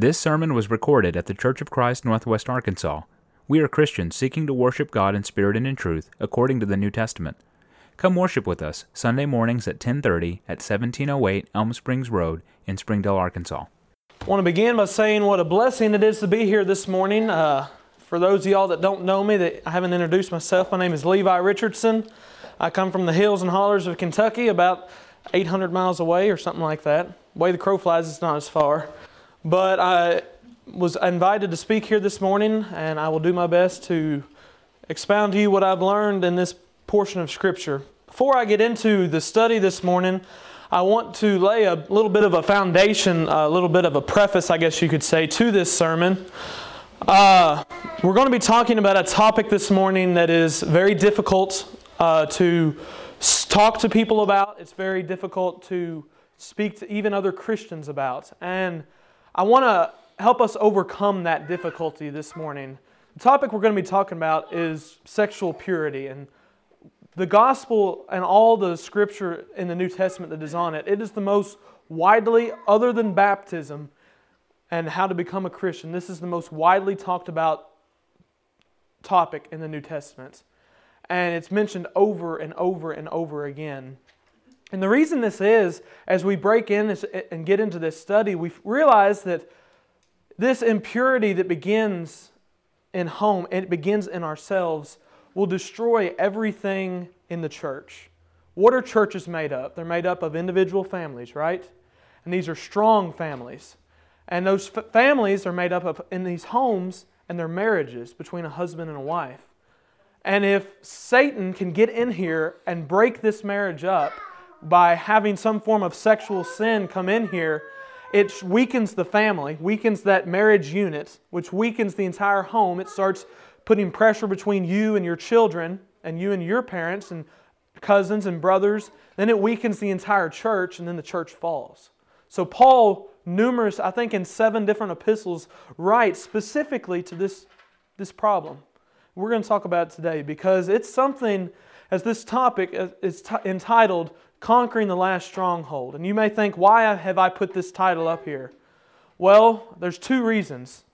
This sermon was recorded at the Church of Christ, Northwest Arkansas. We are Christians seeking to worship God in spirit and in truth, according to the New Testament. Come worship with us Sunday mornings at 10:30 at 1708 Elm Springs Road in Springdale, Arkansas. I want to begin by saying what a blessing it is to be here this morning. Uh, for those of y'all that don't know me, that I haven't introduced myself, my name is Levi Richardson. I come from the hills and hollers of Kentucky, about 800 miles away or something like that. Way the crow flies, it's not as far. But I was invited to speak here this morning, and I will do my best to expound to you what I've learned in this portion of Scripture. Before I get into the study this morning, I want to lay a little bit of a foundation, a little bit of a preface, I guess you could say, to this sermon. Uh, we're going to be talking about a topic this morning that is very difficult uh, to talk to people about. It's very difficult to speak to even other Christians about. And I want to help us overcome that difficulty this morning. The topic we're going to be talking about is sexual purity. And the gospel and all the scripture in the New Testament that is on it, it is the most widely, other than baptism and how to become a Christian, this is the most widely talked about topic in the New Testament. And it's mentioned over and over and over again. And the reason this is, as we break in and get into this study, we realize that this impurity that begins in home and it begins in ourselves will destroy everything in the church. What are churches made up? They're made up of individual families, right? And these are strong families. And those f- families are made up of in these homes and their marriages between a husband and a wife. And if Satan can get in here and break this marriage up, by having some form of sexual sin come in here, it weakens the family, weakens that marriage unit, which weakens the entire home. It starts putting pressure between you and your children, and you and your parents, and cousins and brothers. Then it weakens the entire church, and then the church falls. So, Paul, numerous, I think in seven different epistles, writes specifically to this, this problem. We're going to talk about today because it's something, as this topic is t- entitled Conquering the Last Stronghold. And you may think, why have I put this title up here? Well, there's two reasons.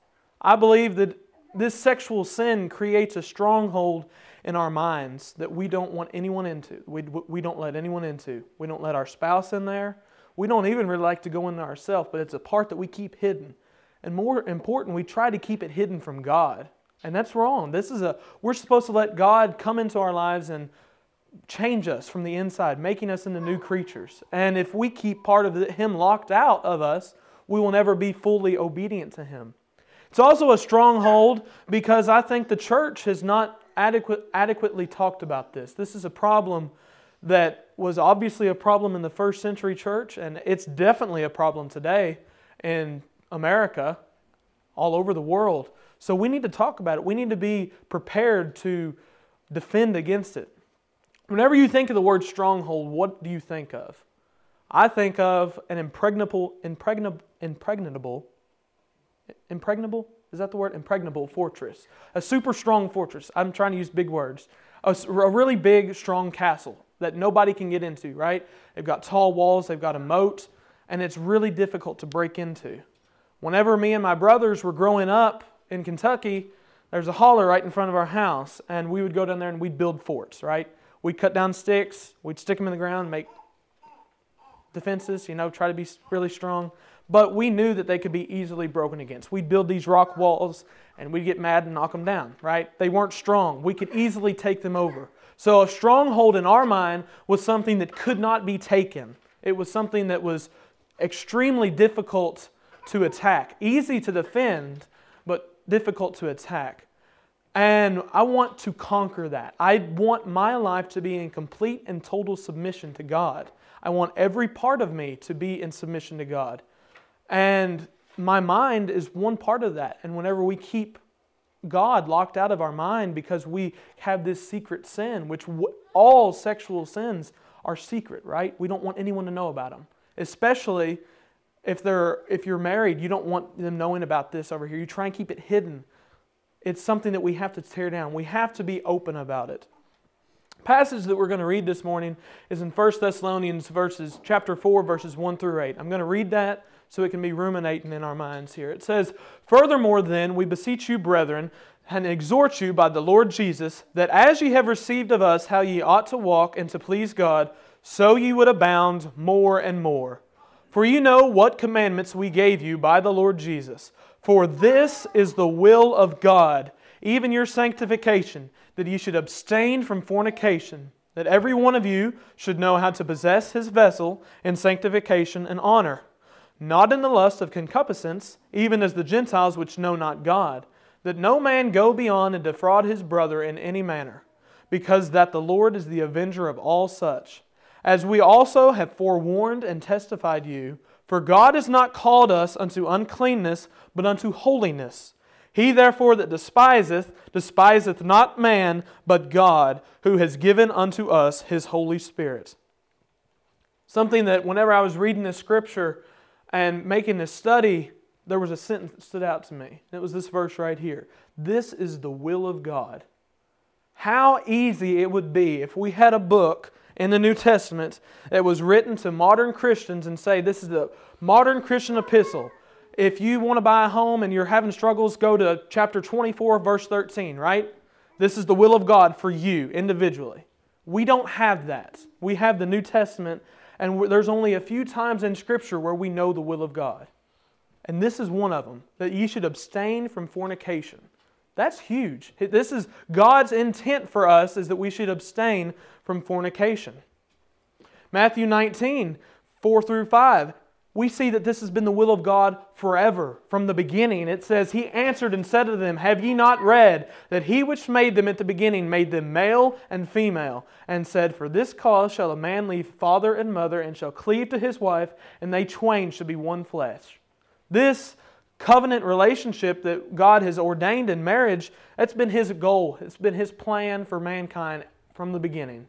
I believe that this sexual sin creates a stronghold in our minds that we don't want anyone into. We, we don't let anyone into. We don't let our spouse in there. We don't even really like to go in ourselves, but it's a part that we keep hidden. And more important, we try to keep it hidden from God. And that's wrong. This is a we're supposed to let God come into our lives and change us from the inside, making us into new creatures. And if we keep part of Him locked out of us, we will never be fully obedient to Him. It's also a stronghold because I think the church has not adequate, adequately talked about this. This is a problem that was obviously a problem in the first century church, and it's definitely a problem today in America, all over the world. So we need to talk about it. We need to be prepared to defend against it. Whenever you think of the word stronghold, what do you think of? I think of an impregnable, impregnable, impregnable, impregnable, is that the word? Impregnable fortress. A super strong fortress. I'm trying to use big words. A, a really big, strong castle that nobody can get into, right? They've got tall walls, they've got a moat, and it's really difficult to break into. Whenever me and my brothers were growing up in Kentucky, there's a holler right in front of our house, and we would go down there and we'd build forts, right? We'd cut down sticks, we'd stick them in the ground, make defenses, you know, try to be really strong. But we knew that they could be easily broken against. We'd build these rock walls and we'd get mad and knock them down, right? They weren't strong. We could easily take them over. So a stronghold in our mind was something that could not be taken. It was something that was extremely difficult to attack, easy to defend, but difficult to attack. And I want to conquer that. I want my life to be in complete and total submission to God. I want every part of me to be in submission to God. And my mind is one part of that. And whenever we keep God locked out of our mind because we have this secret sin, which all sexual sins are secret, right? We don't want anyone to know about them. Especially if they're if you're married, you don't want them knowing about this over here. You try and keep it hidden it's something that we have to tear down. We have to be open about it. Passage that we're going to read this morning is in 1 Thessalonians verses chapter 4 verses 1 through 8. I'm going to read that so it can be ruminating in our minds here. It says, Furthermore, then, we beseech you, brethren, and exhort you by the Lord Jesus, that as ye have received of us how ye ought to walk and to please God, so ye would abound more and more. For you know what commandments we gave you by the Lord Jesus. For this is the will of God, even your sanctification, that you should abstain from fornication, that every one of you should know how to possess his vessel in sanctification and honor, not in the lust of concupiscence, even as the Gentiles which know not God that no man go beyond and defraud his brother in any manner, because that the Lord is the avenger of all such. As we also have forewarned and testified you, for God has not called us unto uncleanness, but unto holiness. He therefore that despiseth, despiseth not man, but God, who has given unto us his Holy Spirit. Something that whenever I was reading this scripture and making this study, there was a sentence that stood out to me. It was this verse right here. This is the will of God. How easy it would be if we had a book in the New Testament that was written to modern Christians and say, This is the modern Christian epistle. If you want to buy a home and you're having struggles, go to chapter 24, verse 13, right? This is the will of God for you individually. We don't have that. We have the New Testament, and there's only a few times in Scripture where we know the will of God. And this is one of them that ye should abstain from fornication. That's huge. This is God's intent for us is that we should abstain from fornication. Matthew 19, 4 through 5, we see that this has been the will of God forever. From the beginning, it says, He answered and said to them, Have ye not read that He which made them at the beginning made them male and female, and said, For this cause shall a man leave father and mother, and shall cleave to his wife, and they twain shall be one flesh. This covenant relationship that God has ordained in marriage, that's been His goal. It's been His plan for mankind from the beginning.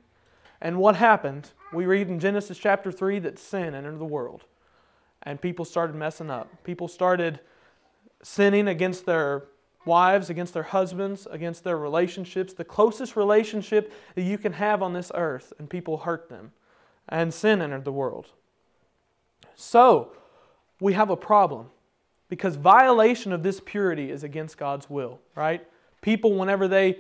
And what happened? We read in Genesis chapter 3 that sin entered the world. And people started messing up. People started sinning against their wives, against their husbands, against their relationships, the closest relationship that you can have on this earth, and people hurt them. And sin entered the world. So, we have a problem because violation of this purity is against God's will, right? People, whenever they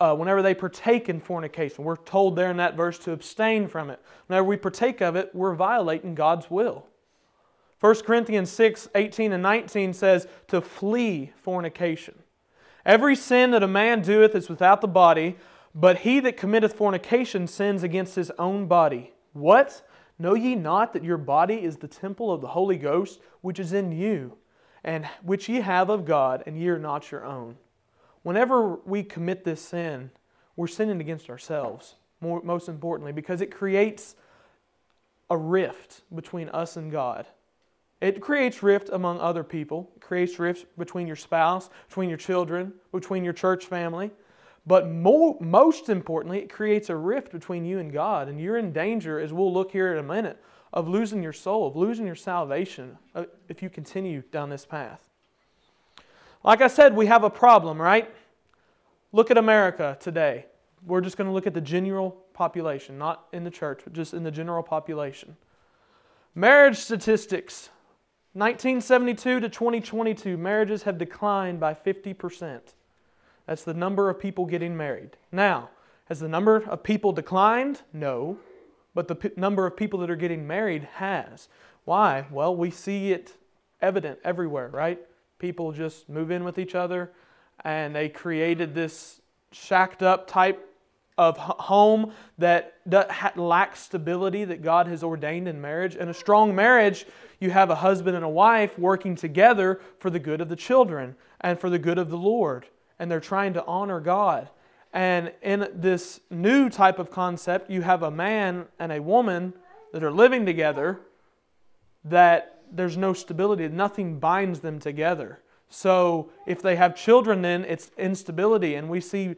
uh, whenever they partake in fornication, we're told there in that verse to abstain from it. Whenever we partake of it, we're violating God's will. 1 Corinthians 6 18 and 19 says to flee fornication. Every sin that a man doeth is without the body, but he that committeth fornication sins against his own body. What? Know ye not that your body is the temple of the Holy Ghost, which is in you, and which ye have of God, and ye are not your own? Whenever we commit this sin, we're sinning against ourselves, more, most importantly, because it creates a rift between us and God. It creates rift among other people. It creates rift between your spouse, between your children, between your church family. But more, most importantly, it creates a rift between you and God. And you're in danger, as we'll look here in a minute, of losing your soul, of losing your salvation uh, if you continue down this path. Like I said, we have a problem, right? Look at America today. We're just going to look at the general population, not in the church, but just in the general population. Marriage statistics 1972 to 2022, marriages have declined by 50%. That's the number of people getting married. Now, has the number of people declined? No. But the p- number of people that are getting married has. Why? Well, we see it evident everywhere, right? People just move in with each other and they created this shacked up type of home that lacks stability that God has ordained in marriage. And a strong marriage, you have a husband and a wife working together for the good of the children and for the good of the Lord and they're trying to honor God. And in this new type of concept, you have a man and a woman that are living together that there's no stability, nothing binds them together. So if they have children, then it's instability. And we see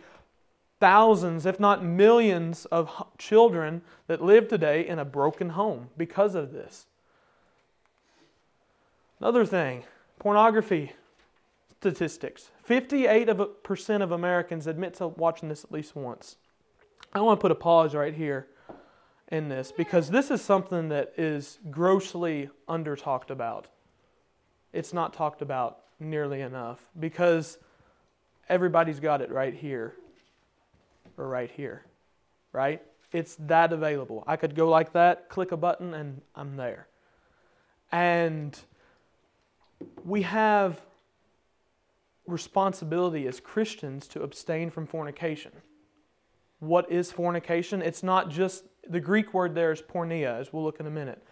thousands, if not millions, of children that live today in a broken home because of this. Another thing pornography statistics 58% of Americans admit to watching this at least once. I want to put a pause right here in this because this is something that is grossly under talked about. It's not talked about nearly enough because everybody's got it right here or right here, right? It's that available. I could go like that, click a button, and I'm there. And we have responsibility as Christians to abstain from fornication. What is fornication? It's not just the Greek word there is porneia, as we'll look in a minute.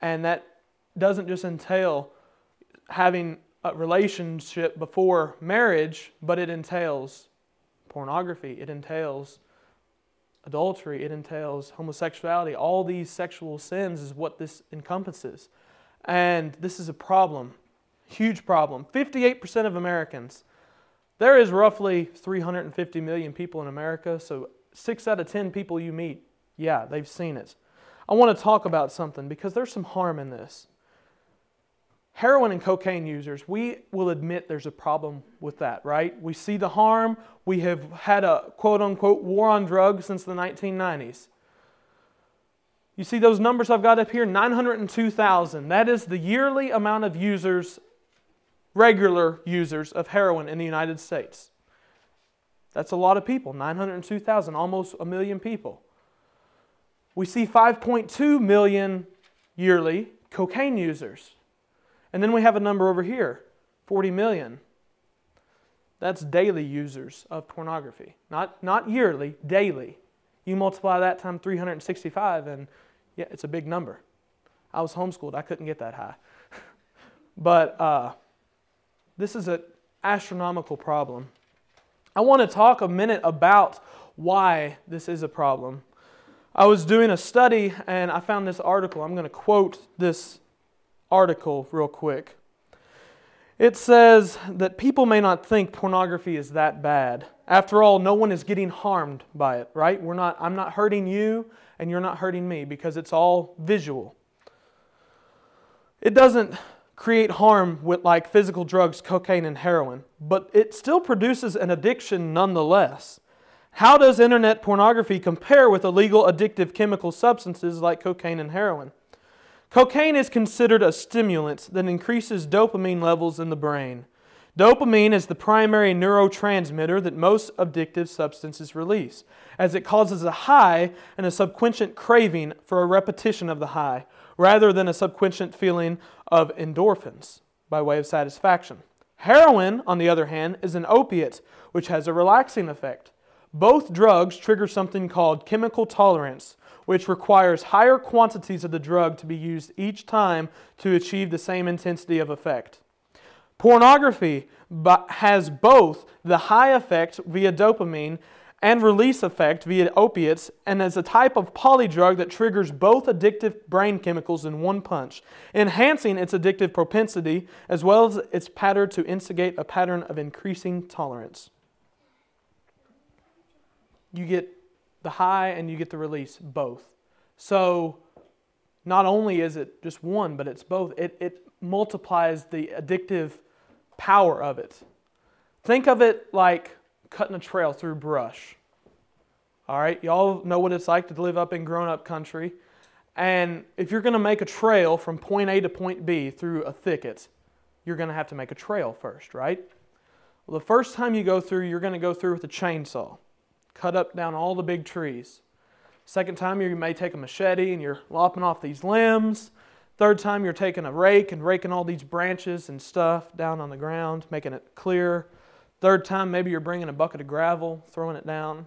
And that doesn't just entail having a relationship before marriage, but it entails pornography, it entails adultery, it entails homosexuality. All these sexual sins is what this encompasses. And this is a problem, huge problem. 58% of Americans, there is roughly 350 million people in America, so six out of 10 people you meet, yeah, they've seen it. I want to talk about something because there's some harm in this. Heroin and cocaine users, we will admit there's a problem with that, right? We see the harm. We have had a quote unquote war on drugs since the 1990s. You see those numbers I've got up here 902,000. That is the yearly amount of users, regular users of heroin in the United States. That's a lot of people 902,000, almost a million people. We see 5.2 million yearly cocaine users. And then we have a number over here 40 million. That's daily users of pornography. Not, not yearly, daily. You multiply that times 365, and yeah, it's a big number. I was homeschooled, I couldn't get that high. but uh, this is an astronomical problem. I want to talk a minute about why this is a problem. I was doing a study and I found this article. I'm going to quote this article real quick. It says that people may not think pornography is that bad. After all, no one is getting harmed by it, right? We're not, I'm not hurting you and you're not hurting me because it's all visual. It doesn't create harm with like physical drugs, cocaine, and heroin, but it still produces an addiction nonetheless. How does internet pornography compare with illegal addictive chemical substances like cocaine and heroin? Cocaine is considered a stimulant that increases dopamine levels in the brain. Dopamine is the primary neurotransmitter that most addictive substances release, as it causes a high and a subsequent craving for a repetition of the high, rather than a subsequent feeling of endorphins by way of satisfaction. Heroin, on the other hand, is an opiate which has a relaxing effect. Both drugs trigger something called chemical tolerance, which requires higher quantities of the drug to be used each time to achieve the same intensity of effect. Pornography has both the high effect via dopamine and release effect via opiates and is a type of polydrug that triggers both addictive brain chemicals in one punch, enhancing its addictive propensity as well as its pattern to instigate a pattern of increasing tolerance. You get the high and you get the release, both. So not only is it just one, but it's both. It, it multiplies the addictive power of it. Think of it like cutting a trail through brush. All right, y'all know what it's like to live up in grown up country. And if you're going to make a trail from point A to point B through a thicket, you're going to have to make a trail first, right? Well, the first time you go through, you're going to go through with a chainsaw cut up down all the big trees. Second time, you may take a machete and you're lopping off these limbs. Third time, you're taking a rake and raking all these branches and stuff down on the ground, making it clear. Third time, maybe you're bringing a bucket of gravel, throwing it down.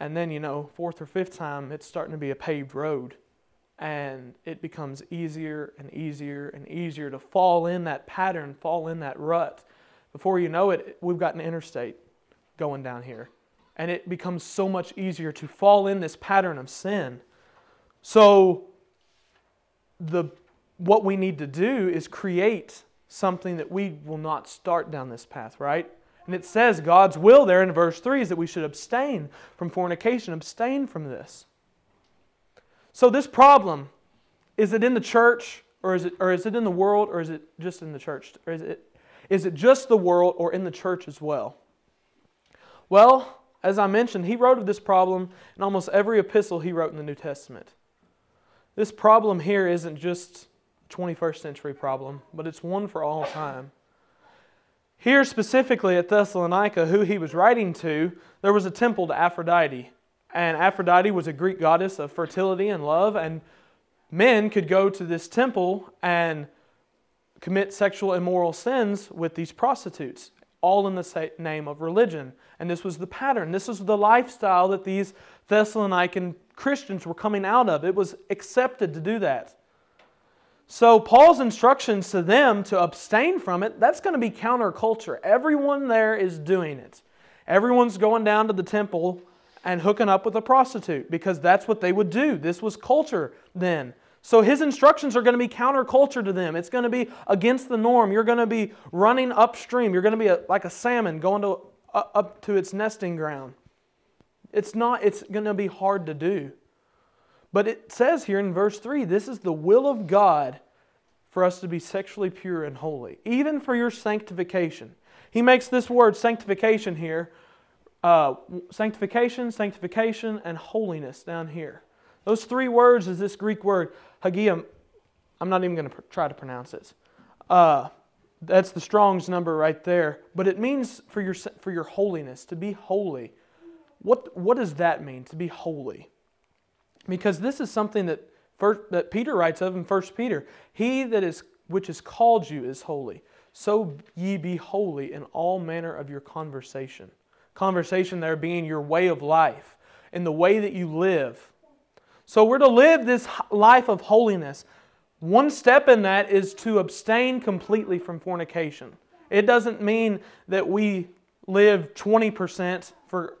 And then, you know, fourth or fifth time, it's starting to be a paved road. And it becomes easier and easier and easier to fall in that pattern, fall in that rut. Before you know it, we've got an interstate going down here and it becomes so much easier to fall in this pattern of sin. So, the, what we need to do is create something that we will not start down this path, right? And it says God's will there in verse 3 is that we should abstain from fornication, abstain from this. So, this problem, is it in the church, or is it, or is it in the world, or is it just in the church? Or is it, is it just the world, or in the church as well? Well, as I mentioned, he wrote of this problem in almost every epistle he wrote in the New Testament. This problem here isn't just a 21st century problem, but it's one for all time. Here, specifically at Thessalonica, who he was writing to, there was a temple to Aphrodite. And Aphrodite was a Greek goddess of fertility and love, and men could go to this temple and commit sexual immoral sins with these prostitutes, all in the name of religion. And this was the pattern. This was the lifestyle that these Thessalonican Christians were coming out of. It was accepted to do that. So, Paul's instructions to them to abstain from it, that's going to be counterculture. Everyone there is doing it. Everyone's going down to the temple and hooking up with a prostitute because that's what they would do. This was culture then. So his instructions are going to be counterculture to them. It's going to be against the norm. You're going to be running upstream. You're going to be a, like a salmon going to, up to its nesting ground. It's not, it's going to be hard to do. But it says here in verse 3 this is the will of God for us to be sexually pure and holy, even for your sanctification. He makes this word sanctification here uh, sanctification, sanctification, and holiness down here. Those three words is this Greek word, hagia. I'm not even going to pr- try to pronounce it. Uh, that's the Strong's number right there. But it means for your, for your holiness, to be holy. What, what does that mean, to be holy? Because this is something that, first, that Peter writes of in 1 Peter. He that is which is called you is holy. So ye be holy in all manner of your conversation. Conversation there being your way of life, in the way that you live. So we're to live this life of holiness. One step in that is to abstain completely from fornication. It doesn't mean that we live 20% for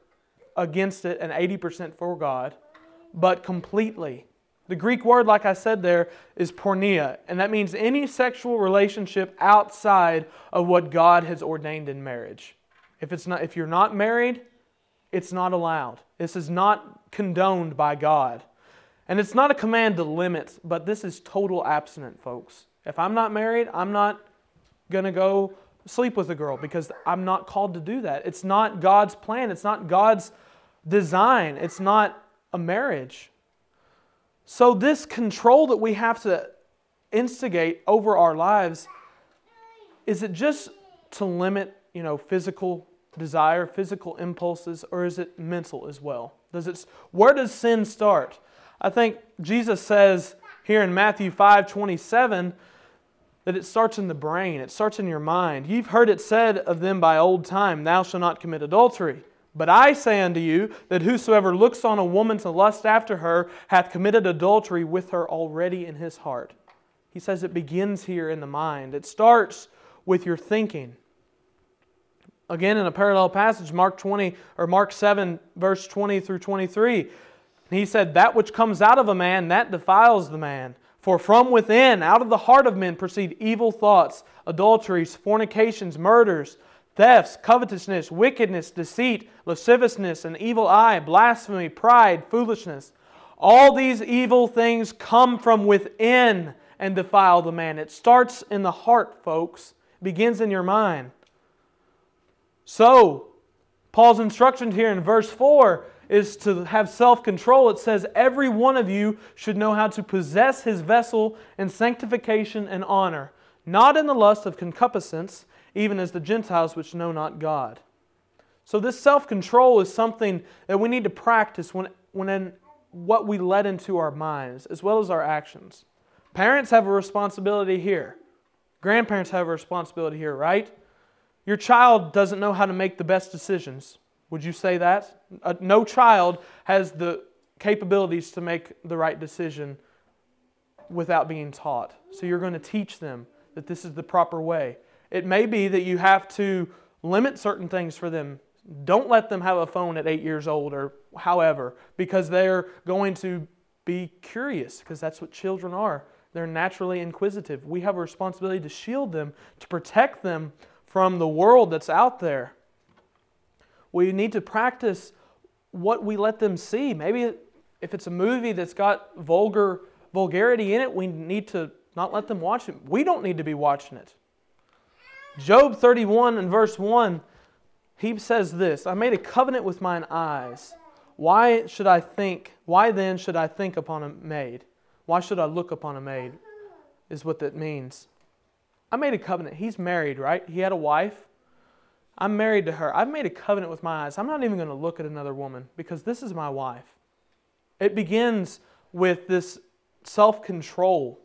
against it and 80% for God, but completely. The Greek word, like I said there, is porneia, and that means any sexual relationship outside of what God has ordained in marriage. If, it's not, if you're not married, it's not allowed. This is not condoned by God. And it's not a command to limit, but this is total abstinent, folks. If I'm not married, I'm not going to go sleep with a girl because I'm not called to do that. It's not God's plan, it's not God's design, it's not a marriage. So, this control that we have to instigate over our lives, is it just to limit, you know, physical desire, physical impulses, or is it mental as well? Does it, where does sin start? I think Jesus says here in Matthew 5 27 that it starts in the brain, it starts in your mind. You've heard it said of them by old time, Thou shalt not commit adultery. But I say unto you that whosoever looks on a woman to lust after her hath committed adultery with her already in his heart. He says it begins here in the mind. It starts with your thinking. Again, in a parallel passage, Mark 20 or Mark 7, verse 20 through 23, he said, That which comes out of a man, that defiles the man. For from within, out of the heart of men, proceed evil thoughts, adulteries, fornications, murders thefts, covetousness, wickedness, deceit, lasciviousness, an evil eye, blasphemy, pride, foolishness. All these evil things come from within and defile the man. It starts in the heart, folks. Begins in your mind. So, Paul's instruction here in verse 4 is to have self control. It says, Every one of you should know how to possess his vessel in sanctification and honor, not in the lust of concupiscence even as the Gentiles which know not God. So, this self control is something that we need to practice when, when in what we let into our minds, as well as our actions. Parents have a responsibility here, grandparents have a responsibility here, right? Your child doesn't know how to make the best decisions. Would you say that? Uh, no child has the capabilities to make the right decision without being taught. So you're going to teach them that this is the proper way. It may be that you have to limit certain things for them. Don't let them have a phone at eight years old or however, because they're going to be curious, because that's what children are. They're naturally inquisitive. We have a responsibility to shield them, to protect them from the world that's out there. We need to practice what we let them see. Maybe if it's a movie that's got vulgar vulgarity in it, we need to not let them watch it. We don't need to be watching it. Job 31 and verse 1, he says this I made a covenant with mine eyes. Why should I think, why then should I think upon a maid? Why should I look upon a maid? Is what that means. I made a covenant. He's married, right? He had a wife. I'm married to her. I've made a covenant with my eyes. I'm not even going to look at another woman because this is my wife. It begins with this self control.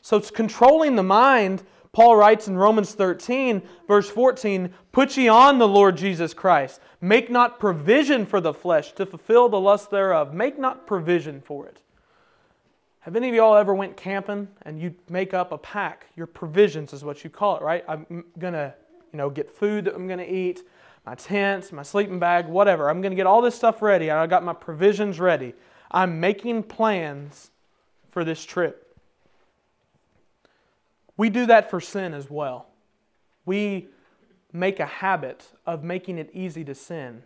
So it's controlling the mind. Paul writes in Romans 13, verse 14, Put ye on the Lord Jesus Christ. Make not provision for the flesh to fulfill the lust thereof. Make not provision for it. Have any of y'all ever went camping and you make up a pack? Your provisions is what you call it, right? I'm gonna, you know, get food that I'm gonna eat, my tents, my sleeping bag, whatever. I'm gonna get all this stuff ready. I got my provisions ready. I'm making plans for this trip. We do that for sin as well. We make a habit of making it easy to sin.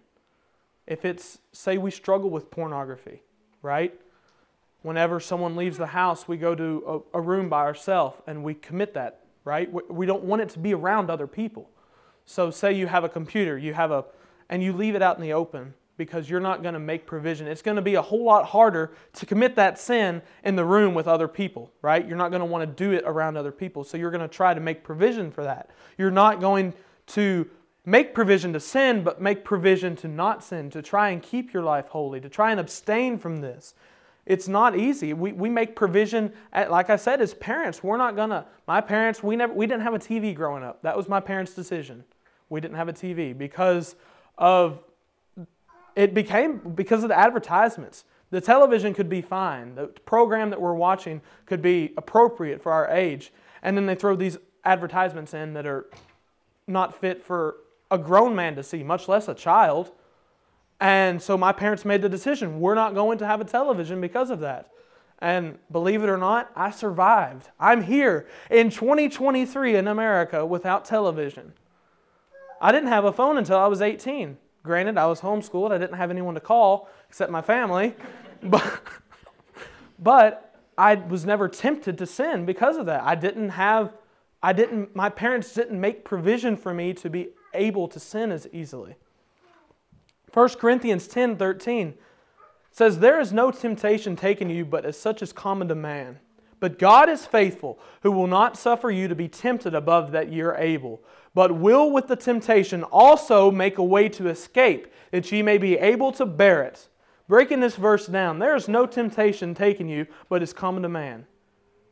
If it's, say, we struggle with pornography, right? Whenever someone leaves the house, we go to a, a room by ourselves and we commit that, right? We don't want it to be around other people. So, say you have a computer, you have a, and you leave it out in the open because you're not going to make provision. It's going to be a whole lot harder to commit that sin in the room with other people, right? You're not going to want to do it around other people. So, you're going to try to make provision for that. You're not going to make provision to sin, but make provision to not sin, to try and keep your life holy, to try and abstain from this. It's not easy. We, we make provision, like I said, as parents, we're not gonna. My parents, we never, we didn't have a TV growing up. That was my parents' decision. We didn't have a TV because of it became because of the advertisements. The television could be fine. The program that we're watching could be appropriate for our age, and then they throw these advertisements in that are not fit for a grown man to see, much less a child. And so my parents made the decision we're not going to have a television because of that. And believe it or not, I survived. I'm here in 2023 in America without television. I didn't have a phone until I was 18. Granted, I was homeschooled, I didn't have anyone to call except my family. but, but I was never tempted to sin because of that. I didn't have, I didn't, my parents didn't make provision for me to be able to sin as easily. 1 Corinthians 10 13 says, There is no temptation taken you but as such as common to man. But God is faithful, who will not suffer you to be tempted above that ye are able, but will with the temptation also make a way to escape, that ye may be able to bear it. Breaking this verse down, there is no temptation taken you but is common to man.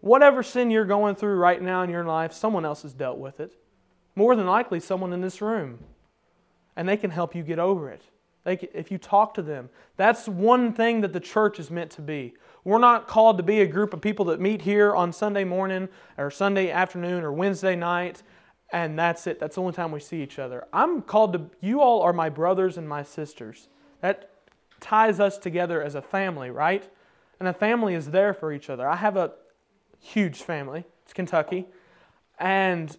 Whatever sin you're going through right now in your life, someone else has dealt with it. More than likely, someone in this room. And they can help you get over it. Can, if you talk to them, that's one thing that the church is meant to be. We're not called to be a group of people that meet here on Sunday morning or Sunday afternoon or Wednesday night and that's it. That's the only time we see each other. I'm called to, you all are my brothers and my sisters. That ties us together as a family, right? And a family is there for each other. I have a huge family, it's Kentucky, and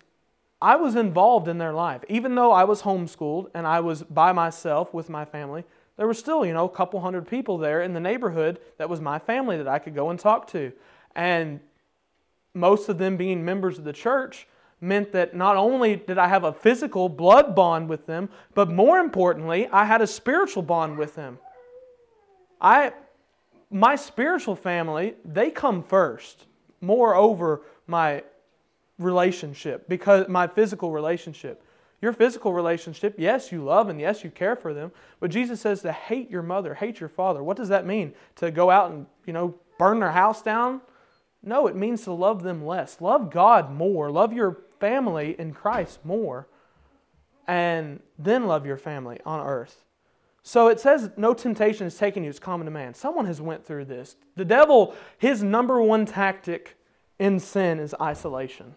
I was involved in their life. Even though I was homeschooled and I was by myself with my family, there were still, you know, a couple hundred people there in the neighborhood that was my family that I could go and talk to. And most of them being members of the church meant that not only did I have a physical blood bond with them, but more importantly, I had a spiritual bond with them. I my spiritual family, they come first, more over my relationship because my physical relationship. Your physical relationship, yes, you love and yes, you care for them, but Jesus says to hate your mother, hate your father. What does that mean? To go out and, you know, burn their house down? No, it means to love them less. Love God more. Love your family in Christ more, and then love your family on earth. So it says no temptation is taken you, it's common to man. Someone has went through this. The devil, his number one tactic in sin is isolation.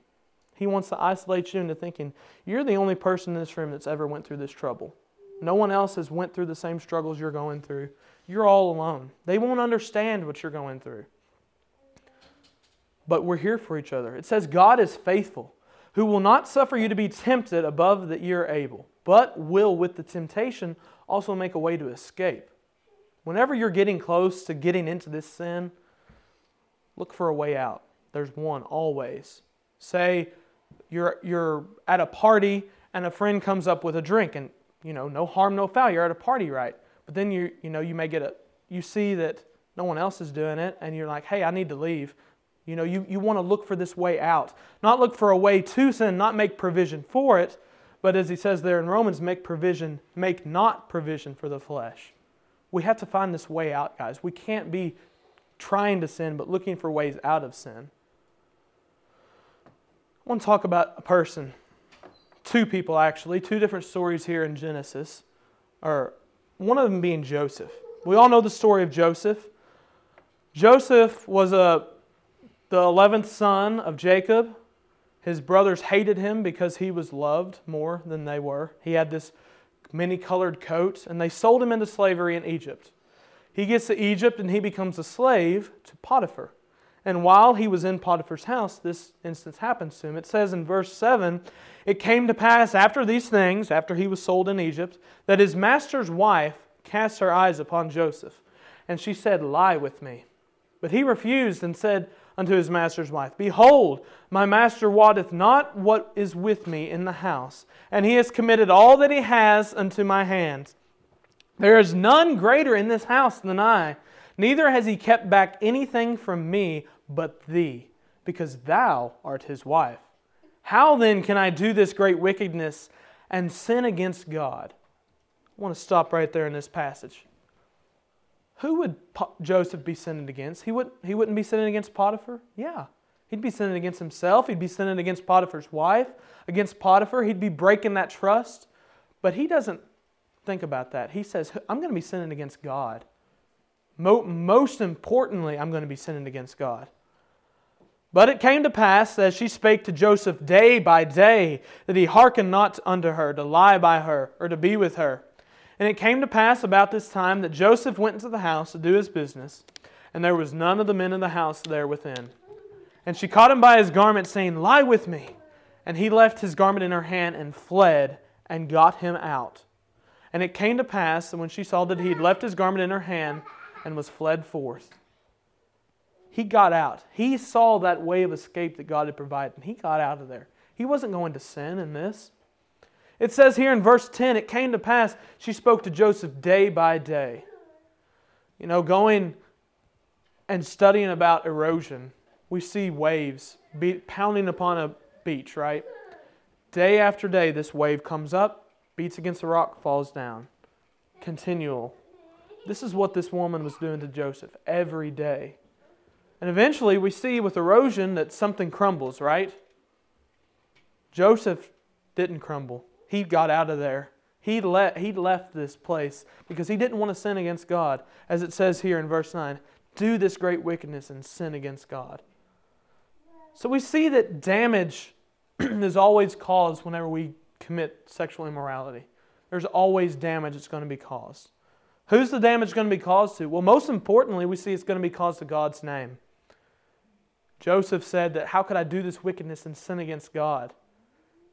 He wants to isolate you into thinking you're the only person in this room that's ever went through this trouble. No one else has went through the same struggles you're going through. You're all alone. They won't understand what you're going through. But we're here for each other. It says God is faithful who will not suffer you to be tempted above that you're able, but will with the temptation also make a way to escape. Whenever you're getting close to getting into this sin, look for a way out. There's one always. Say you're, you're at a party and a friend comes up with a drink and you know, no harm, no foul. You're at a party, right? But then you, you know, you may get a, you see that no one else is doing it, and you're like, hey, I need to leave. You know, you, you want to look for this way out. Not look for a way to sin, not make provision for it, but as he says there in Romans, make provision, make not provision for the flesh. We have to find this way out, guys. We can't be trying to sin, but looking for ways out of sin. I want to talk about a person, two people actually, two different stories here in Genesis, or one of them being Joseph. We all know the story of Joseph. Joseph was a, the 11th son of Jacob. His brothers hated him because he was loved more than they were. He had this many colored coat, and they sold him into slavery in Egypt. He gets to Egypt and he becomes a slave to Potiphar. And while he was in Potiphar's house, this instance happens to him. It says in verse 7 It came to pass after these things, after he was sold in Egypt, that his master's wife cast her eyes upon Joseph. And she said, Lie with me. But he refused and said unto his master's wife, Behold, my master wotteth not what is with me in the house, and he has committed all that he has unto my hands. There is none greater in this house than I, neither has he kept back anything from me but thee, because thou art his wife. How then can I do this great wickedness and sin against God? I want to stop right there in this passage. Who would Joseph be sinning against? He wouldn't, he wouldn't be sinning against Potiphar? Yeah. He'd be sinning against himself. He'd be sinning against Potiphar's wife, against Potiphar. He'd be breaking that trust. But he doesn't think about that. He says, I'm going to be sinning against God. Most importantly, I'm going to be sinning against God. But it came to pass, as she spake to Joseph day by day, that he hearkened not unto her, to lie by her, or to be with her. And it came to pass about this time that Joseph went into the house to do his business, and there was none of the men of the house there within. And she caught him by his garment, saying, Lie with me. And he left his garment in her hand and fled and got him out. And it came to pass that when she saw that he had left his garment in her hand and was fled forth, he got out. He saw that way of escape that God had provided, and he got out of there. He wasn't going to sin in this. It says here in verse 10 it came to pass, she spoke to Joseph day by day. You know, going and studying about erosion, we see waves beat, pounding upon a beach, right? Day after day, this wave comes up, beats against the rock, falls down. Continual. This is what this woman was doing to Joseph every day. And eventually, we see with erosion that something crumbles, right? Joseph didn't crumble. He got out of there. He, let, he left this place because he didn't want to sin against God. As it says here in verse 9, do this great wickedness and sin against God. So we see that damage is always caused whenever we commit sexual immorality. There's always damage that's going to be caused. Who's the damage going to be caused to? Well, most importantly, we see it's going to be caused to God's name. Joseph said that how could I do this wickedness and sin against God?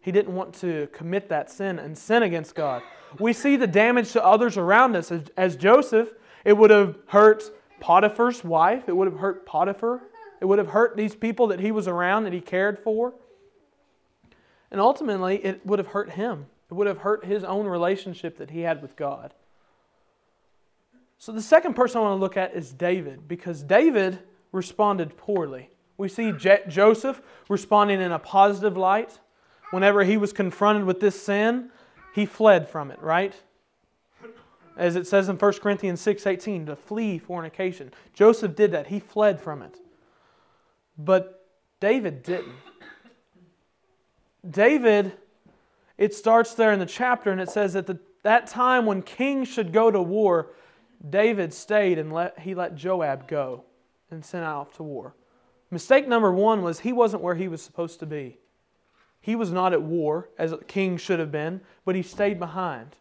He didn't want to commit that sin and sin against God. We see the damage to others around us. As, as Joseph, it would have hurt Potiphar's wife, it would have hurt Potiphar, it would have hurt these people that he was around that he cared for. And ultimately, it would have hurt him. It would have hurt his own relationship that he had with God. So, the second person I want to look at is David, because David responded poorly. We see Joseph responding in a positive light whenever he was confronted with this sin, he fled from it, right? As it says in 1 Corinthians 6:18, to flee fornication. Joseph did that. He fled from it. But David didn't. David, it starts there in the chapter, and it says at that time when kings should go to war, David stayed and let, he let Joab go and sent out to war. Mistake number one was he wasn't where he was supposed to be. He was not at war, as a king should have been, but he stayed behind.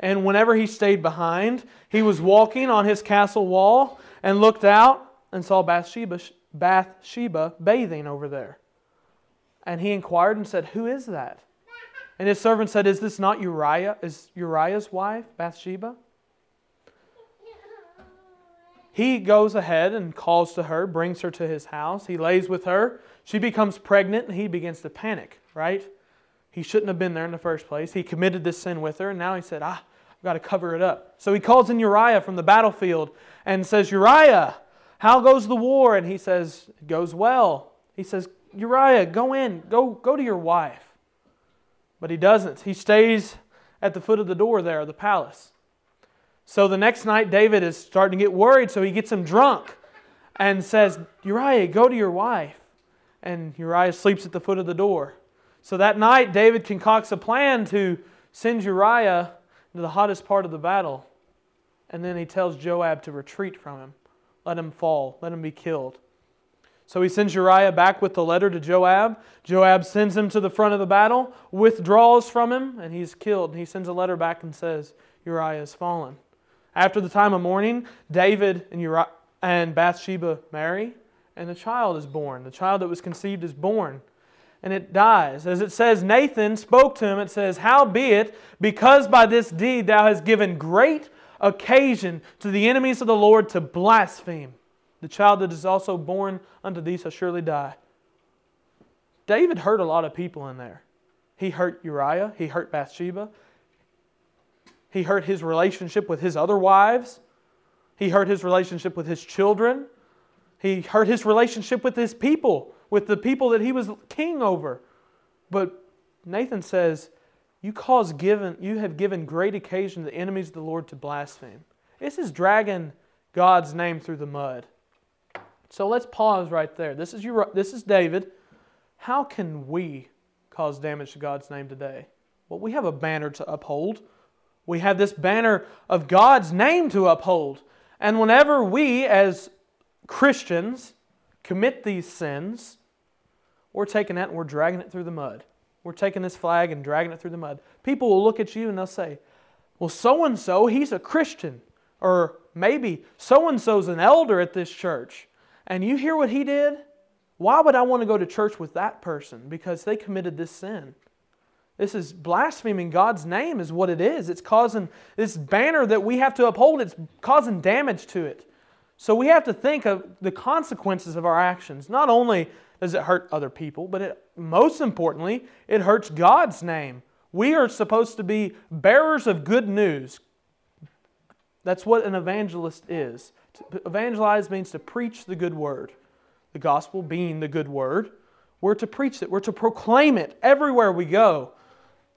And whenever he stayed behind, he was walking on his castle wall and looked out and saw Bathsheba, Bathsheba bathing over there. And he inquired and said, Who is that? And his servant said, Is this not Uriah? Is Uriah's wife, Bathsheba? He goes ahead and calls to her, brings her to his house. He lays with her. She becomes pregnant and he begins to panic right? He shouldn't have been there in the first place. He committed this sin with her, and now he said, ah, We've got to cover it up. So he calls in Uriah from the battlefield and says, Uriah, how goes the war? And he says, It goes well. He says, Uriah, go in, go, go to your wife. But he doesn't. He stays at the foot of the door there, the palace. So the next night, David is starting to get worried, so he gets him drunk and says, Uriah, go to your wife. And Uriah sleeps at the foot of the door. So that night, David concocts a plan to send Uriah to the hottest part of the battle. And then he tells Joab to retreat from him. Let him fall, let him be killed. So he sends Uriah back with the letter to Joab. Joab sends him to the front of the battle, withdraws from him, and he's killed. And He sends a letter back and says, Uriah has fallen. After the time of mourning, David and, Uriah, and Bathsheba marry, and the child is born. The child that was conceived is born, and it dies. As it says, Nathan spoke to him, it says, Howbeit, because by this deed thou hast given great occasion to the enemies of the Lord to blaspheme. The child that is also born unto thee shall surely die. David hurt a lot of people in there. He hurt Uriah, he hurt Bathsheba, he hurt his relationship with his other wives, he hurt his relationship with his children, he hurt his relationship with his people, with the people that he was king over. But Nathan says, You cause given you have given great occasion to the enemies of the Lord to blaspheme. This is dragging God's name through the mud. So let's pause right there. This is, your, this is David. How can we cause damage to God's name today? Well, we have a banner to uphold. We have this banner of God's name to uphold. And whenever we, as Christians, commit these sins, we're taking that and we're dragging it through the mud. We're taking this flag and dragging it through the mud. People will look at you and they'll say, Well, so and so, he's a Christian. Or maybe so and so's an elder at this church. And you hear what he did? Why would I want to go to church with that person? Because they committed this sin. This is blaspheming God's name, is what it is. It's causing this banner that we have to uphold, it's causing damage to it. So we have to think of the consequences of our actions. Not only does it hurt other people, but it, most importantly, it hurts God's name. We are supposed to be bearers of good news. That's what an evangelist is. To evangelize means to preach the good word. The gospel being the good word. We're to preach it, we're to proclaim it everywhere we go.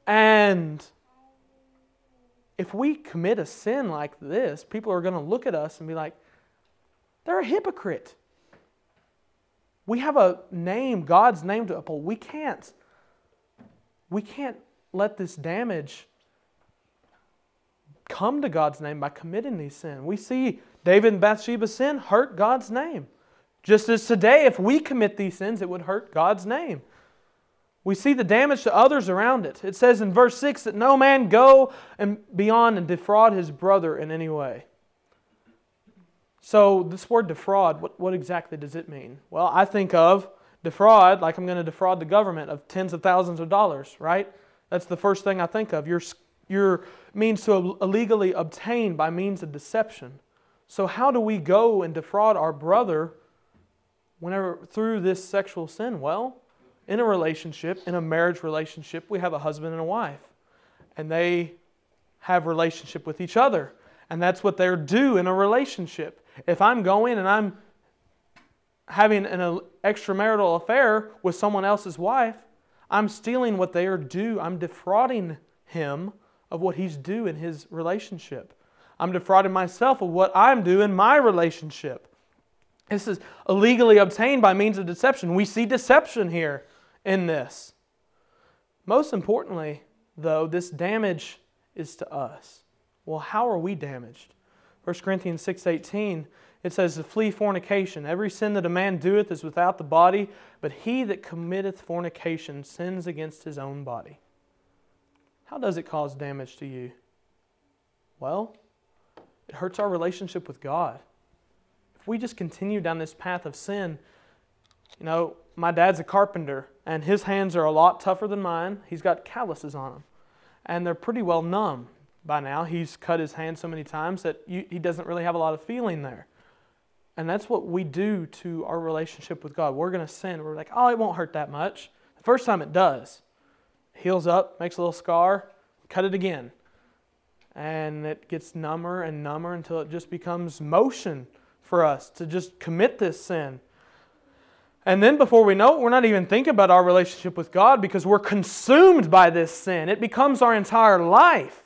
And if we commit a sin like this, people are going to look at us and be like, they're a hypocrite. We have a name, God's name to uphold. We can't. We can't let this damage come to God's name by committing these sins. We see David and Bathsheba's sin hurt God's name. Just as today, if we commit these sins, it would hurt God's name. We see the damage to others around it. It says in verse 6 that no man go and beyond and defraud his brother in any way. So, this word defraud, what, what exactly does it mean? Well, I think of defraud like I'm going to defraud the government of tens of thousands of dollars, right? That's the first thing I think of. Your, your means to illegally obtain by means of deception. So, how do we go and defraud our brother whenever through this sexual sin? Well, in a relationship, in a marriage relationship, we have a husband and a wife, and they have relationship with each other, and that's what they're due in a relationship. If I'm going and I'm having an extramarital affair with someone else's wife, I'm stealing what they are due. I'm defrauding him of what he's due in his relationship. I'm defrauding myself of what I'm due in my relationship. This is illegally obtained by means of deception. We see deception here in this. Most importantly, though, this damage is to us. Well, how are we damaged? 1 Corinthians 6:18 it says to flee fornication. Every sin that a man doeth is without the body, but he that committeth fornication sins against his own body. How does it cause damage to you? Well, it hurts our relationship with God. If we just continue down this path of sin, you know, my dad's a carpenter, and his hands are a lot tougher than mine. He's got calluses on them, and they're pretty well numb by now. He's cut his hand so many times that you, he doesn't really have a lot of feeling there. And that's what we do to our relationship with God. We're going to sin. We're like, oh, it won't hurt that much. The first time it does. Heals up, makes a little scar, cut it again. and it gets number and number until it just becomes motion for us to just commit this sin. And then before we know it, we're not even thinking about our relationship with God because we're consumed by this sin. It becomes our entire life.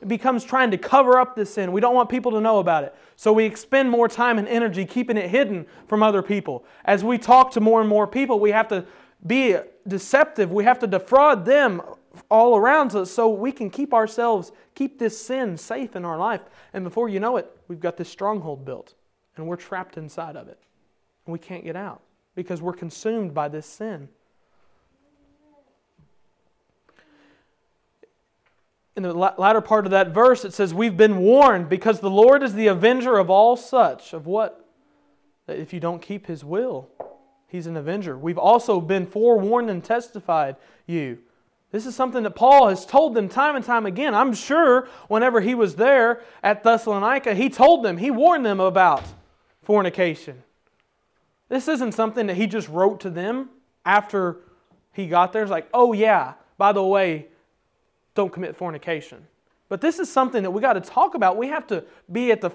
It becomes trying to cover up this sin. We don't want people to know about it. So we expend more time and energy keeping it hidden from other people. As we talk to more and more people, we have to be deceptive. We have to defraud them all around us so we can keep ourselves, keep this sin safe in our life. And before you know it, we've got this stronghold built and we're trapped inside of it. And we can't get out because we're consumed by this sin. In the latter part of that verse, it says, We've been warned because the Lord is the avenger of all such. Of what? That if you don't keep his will, he's an avenger. We've also been forewarned and testified you. This is something that Paul has told them time and time again. I'm sure whenever he was there at Thessalonica, he told them, he warned them about fornication. This isn't something that he just wrote to them after he got there. It's like, oh, yeah, by the way, don't commit fornication. But this is something that we got to talk about. We have to be at the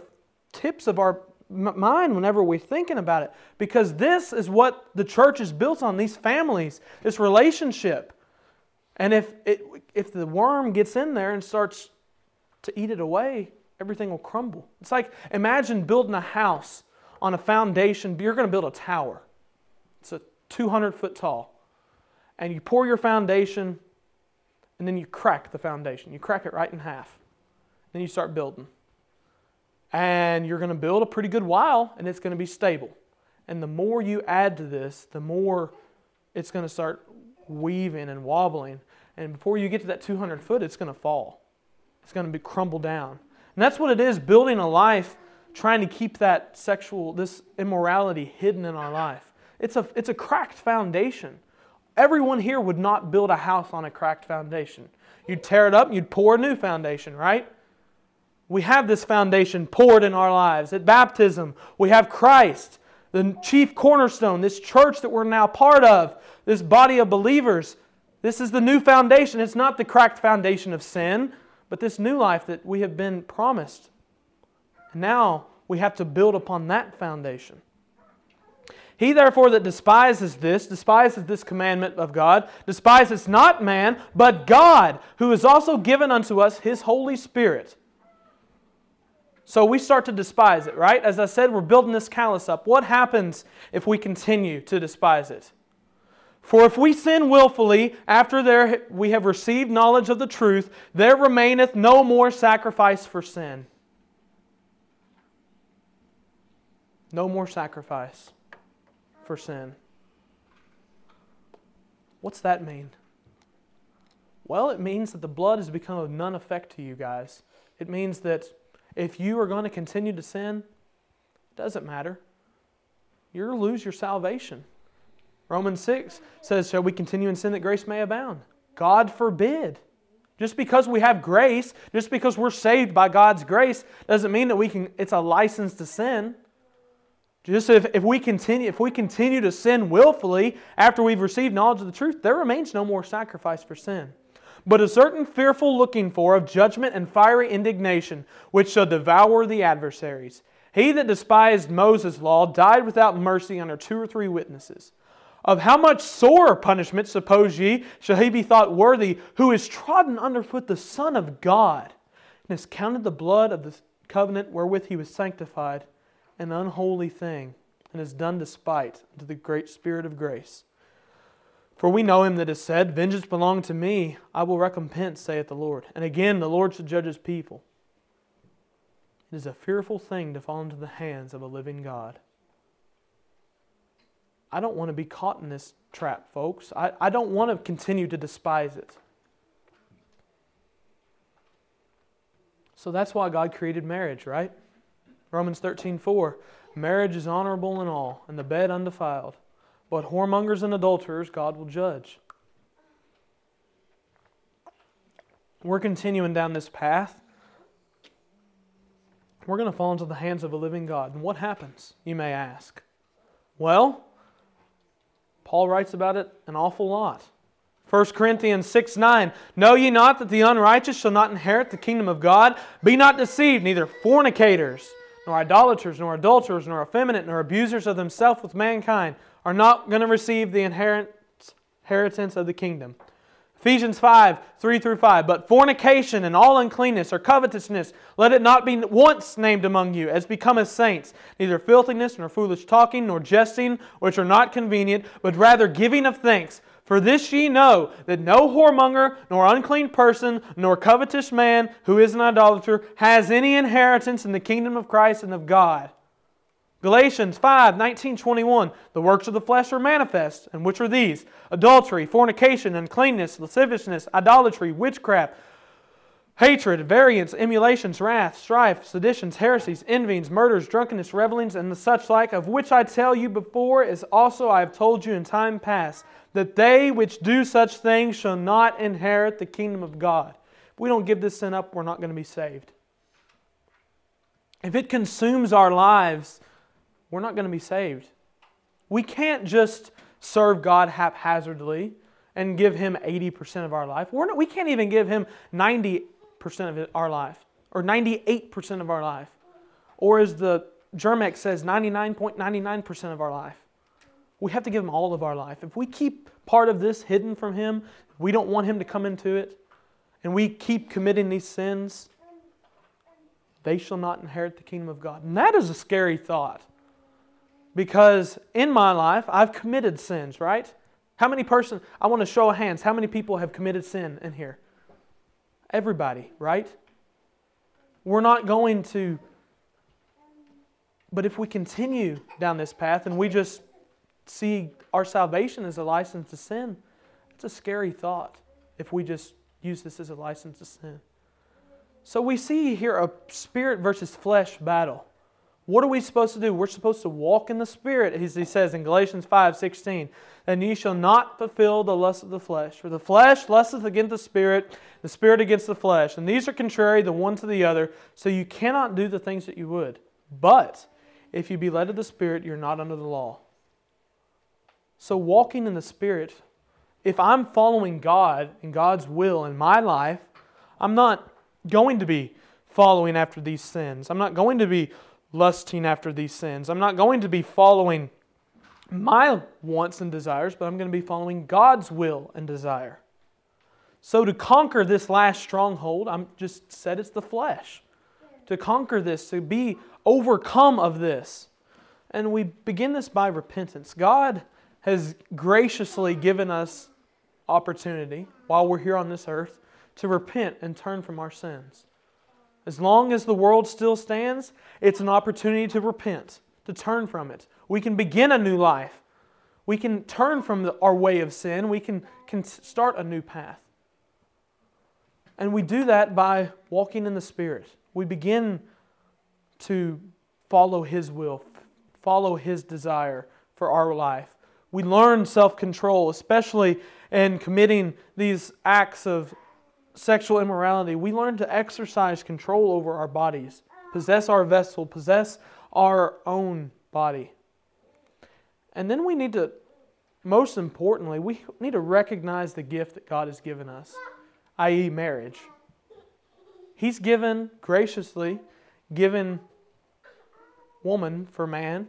tips of our mind whenever we're thinking about it because this is what the church is built on these families, this relationship. And if, it, if the worm gets in there and starts to eat it away, everything will crumble. It's like imagine building a house on a foundation. You're going to build a tower, it's a 200 foot tall. And you pour your foundation, and then you crack the foundation. You crack it right in half. Then you start building. And you're going to build a pretty good while, and it's going to be stable. And the more you add to this, the more it's going to start weaving and wobbling. And before you get to that 200 foot, it's going to fall. It's going to be crumble down. And that's what it is building a life trying to keep that sexual, this immorality hidden in our life. It's a, it's a cracked foundation. Everyone here would not build a house on a cracked foundation. You'd tear it up and you'd pour a new foundation, right? We have this foundation poured in our lives. At baptism, we have Christ, the chief cornerstone, this church that we're now part of, this body of believers. This is the new foundation. It's not the cracked foundation of sin, but this new life that we have been promised. Now we have to build upon that foundation. He therefore that despises this, despises this commandment of God, despises not man, but God, who has also given unto us his Holy Spirit. So we start to despise it, right? As I said, we're building this callus up. What happens if we continue to despise it? For if we sin wilfully after there we have received knowledge of the truth, there remaineth no more sacrifice for sin. No more sacrifice for sin. What's that mean? Well, it means that the blood has become of none effect to you guys. It means that if you are going to continue to sin, it doesn't matter. To lose your salvation. Romans 6 says, Shall we continue in sin that grace may abound? God forbid. Just because we have grace, just because we're saved by God's grace, doesn't mean that we can it's a license to sin. Just if, if we continue if we continue to sin willfully after we've received knowledge of the truth, there remains no more sacrifice for sin. But a certain fearful looking for of judgment and fiery indignation, which shall devour the adversaries. He that despised Moses' law died without mercy under two or three witnesses. Of how much sore punishment, suppose ye, shall he be thought worthy, who is trodden underfoot the Son of God, and has counted the blood of the covenant wherewith he was sanctified an unholy thing, and has done despite to the great Spirit of grace. For we know him that has said, Vengeance belong to me, I will recompense, saith the Lord. And again, the Lord shall judge his people. It is a fearful thing to fall into the hands of a living God. I don't want to be caught in this trap, folks. I, I don't want to continue to despise it. So that's why God created marriage, right? Romans 13, 4. Marriage is honorable in all, and the bed undefiled. But whoremongers and adulterers God will judge. We're continuing down this path. We're going to fall into the hands of a living God. And what happens, you may ask? Well, Paul writes about it an awful lot. 1 Corinthians 6 9. Know ye not that the unrighteous shall not inherit the kingdom of God? Be not deceived, neither fornicators, nor idolaters, nor adulterers, nor effeminate, nor abusers of themselves with mankind are not going to receive the inheritance of the kingdom. Ephesians 5, 3 through 5. But fornication and all uncleanness or covetousness, let it not be once named among you, as becometh saints, neither filthiness, nor foolish talking, nor jesting, which are not convenient, but rather giving of thanks. For this ye know, that no whoremonger, nor unclean person, nor covetous man, who is an idolater, has any inheritance in the kingdom of Christ and of God. Galatians 5 19, 21. The works of the flesh are manifest, and which are these? Adultery, fornication, uncleanness, lasciviousness, idolatry, witchcraft, hatred, variance, emulations, wrath, strife, seditions, heresies, envyings, murders, drunkenness, revelings, and the such like, of which I tell you before, as also I have told you in time past, that they which do such things shall not inherit the kingdom of God. If we don't give this sin up, we're not going to be saved. If it consumes our lives, we're not going to be saved. We can't just serve God haphazardly and give Him 80% of our life. Not, we can't even give Him 90% of our life or 98% of our life. Or as the Germ-X says, 99.99% of our life. We have to give Him all of our life. If we keep part of this hidden from Him, we don't want Him to come into it, and we keep committing these sins, they shall not inherit the kingdom of God. And that is a scary thought. Because in my life, I've committed sins, right? How many person I want to show hands, how many people have committed sin in here? Everybody, right? We're not going to but if we continue down this path and we just see our salvation as a license to sin, it's a scary thought if we just use this as a license to sin. So we see here a spirit versus flesh battle. What are we supposed to do? We're supposed to walk in the Spirit, as he says in Galatians 5 16. And ye shall not fulfill the lust of the flesh. For the flesh lusteth against the Spirit, the Spirit against the flesh. And these are contrary the one to the other, so you cannot do the things that you would. But if you be led of the Spirit, you're not under the law. So, walking in the Spirit, if I'm following God and God's will in my life, I'm not going to be following after these sins. I'm not going to be lusting after these sins. I'm not going to be following my wants and desires, but I'm going to be following God's will and desire. So, to conquer this last stronghold, I'm just said it's the flesh. To conquer this, to be overcome of this. And we begin this by repentance. God has graciously given us opportunity while we're here on this earth to repent and turn from our sins. As long as the world still stands, it's an opportunity to repent, to turn from it. We can begin a new life. We can turn from the, our way of sin. We can, can start a new path. And we do that by walking in the Spirit. We begin to follow His will, follow His desire for our life. We learn self control, especially in committing these acts of sexual immorality, we learn to exercise control over our bodies, possess our vessel, possess our own body. And then we need to, most importantly, we need to recognize the gift that God has given us, i.e., marriage. He's given, graciously, given woman for man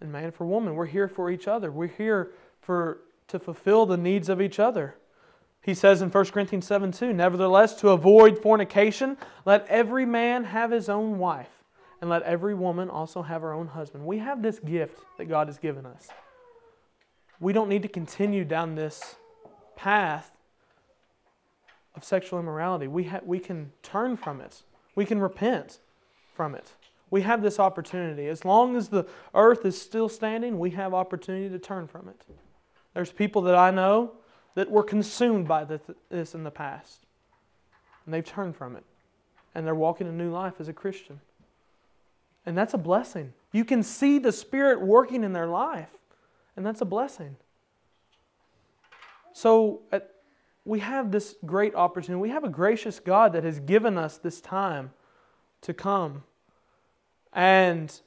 and man for woman. We're here for each other. We're here for to fulfill the needs of each other. He says in 1 Corinthians 7 2, Nevertheless, to avoid fornication, let every man have his own wife, and let every woman also have her own husband. We have this gift that God has given us. We don't need to continue down this path of sexual immorality. We, ha- we can turn from it, we can repent from it. We have this opportunity. As long as the earth is still standing, we have opportunity to turn from it. There's people that I know that were consumed by this in the past. And they've turned from it. And they're walking a new life as a Christian. And that's a blessing. You can see the Spirit working in their life. And that's a blessing. So at, we have this great opportunity. We have a gracious God that has given us this time to come and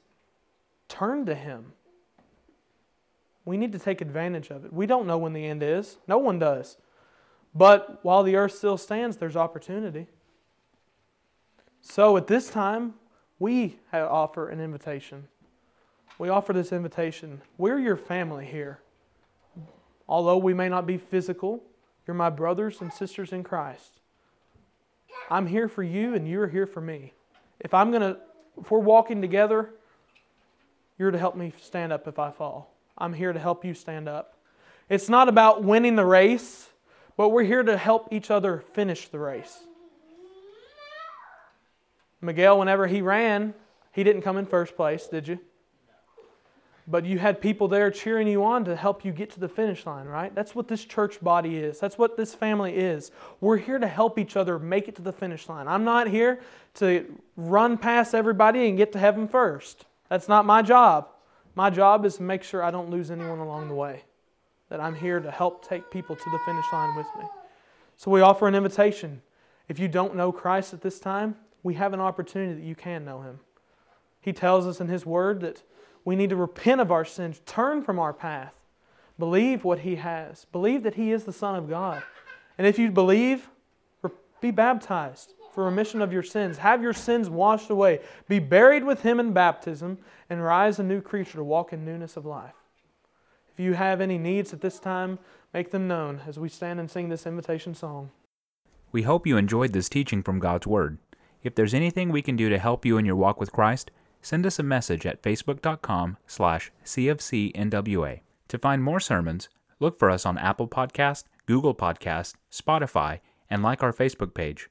turn to Him we need to take advantage of it. We don't know when the end is, no one does. But while the earth still stands, there's opportunity. So at this time, we offer an invitation. We offer this invitation. We're your family here. Although we may not be physical, you're my brothers and sisters in Christ. I'm here for you and you're here for me. If I'm going to if we're walking together, you're to help me stand up if I fall. I'm here to help you stand up. It's not about winning the race, but we're here to help each other finish the race. Miguel, whenever he ran, he didn't come in first place, did you? but you had people there cheering you on to help you get to the finish line, right? That's what this church body is. That's what this family is. We're here to help each other make it to the finish line. I'm not here to run past everybody and get to heaven first. That's not my job. My job is to make sure I don't lose anyone along the way, that I'm here to help take people to the finish line with me. So we offer an invitation. If you don't know Christ at this time, we have an opportunity that you can know him. He tells us in his word that we need to repent of our sins, turn from our path, believe what He has, believe that He is the Son of God. And if you believe, be baptized for remission of your sins. Have your sins washed away. Be buried with Him in baptism and rise a new creature to walk in newness of life. If you have any needs at this time, make them known as we stand and sing this invitation song. We hope you enjoyed this teaching from God's Word. If there's anything we can do to help you in your walk with Christ, send us a message at facebook.com slash cfcnwa. To find more sermons, look for us on Apple Podcast, Google Podcast, Spotify, and like our Facebook page.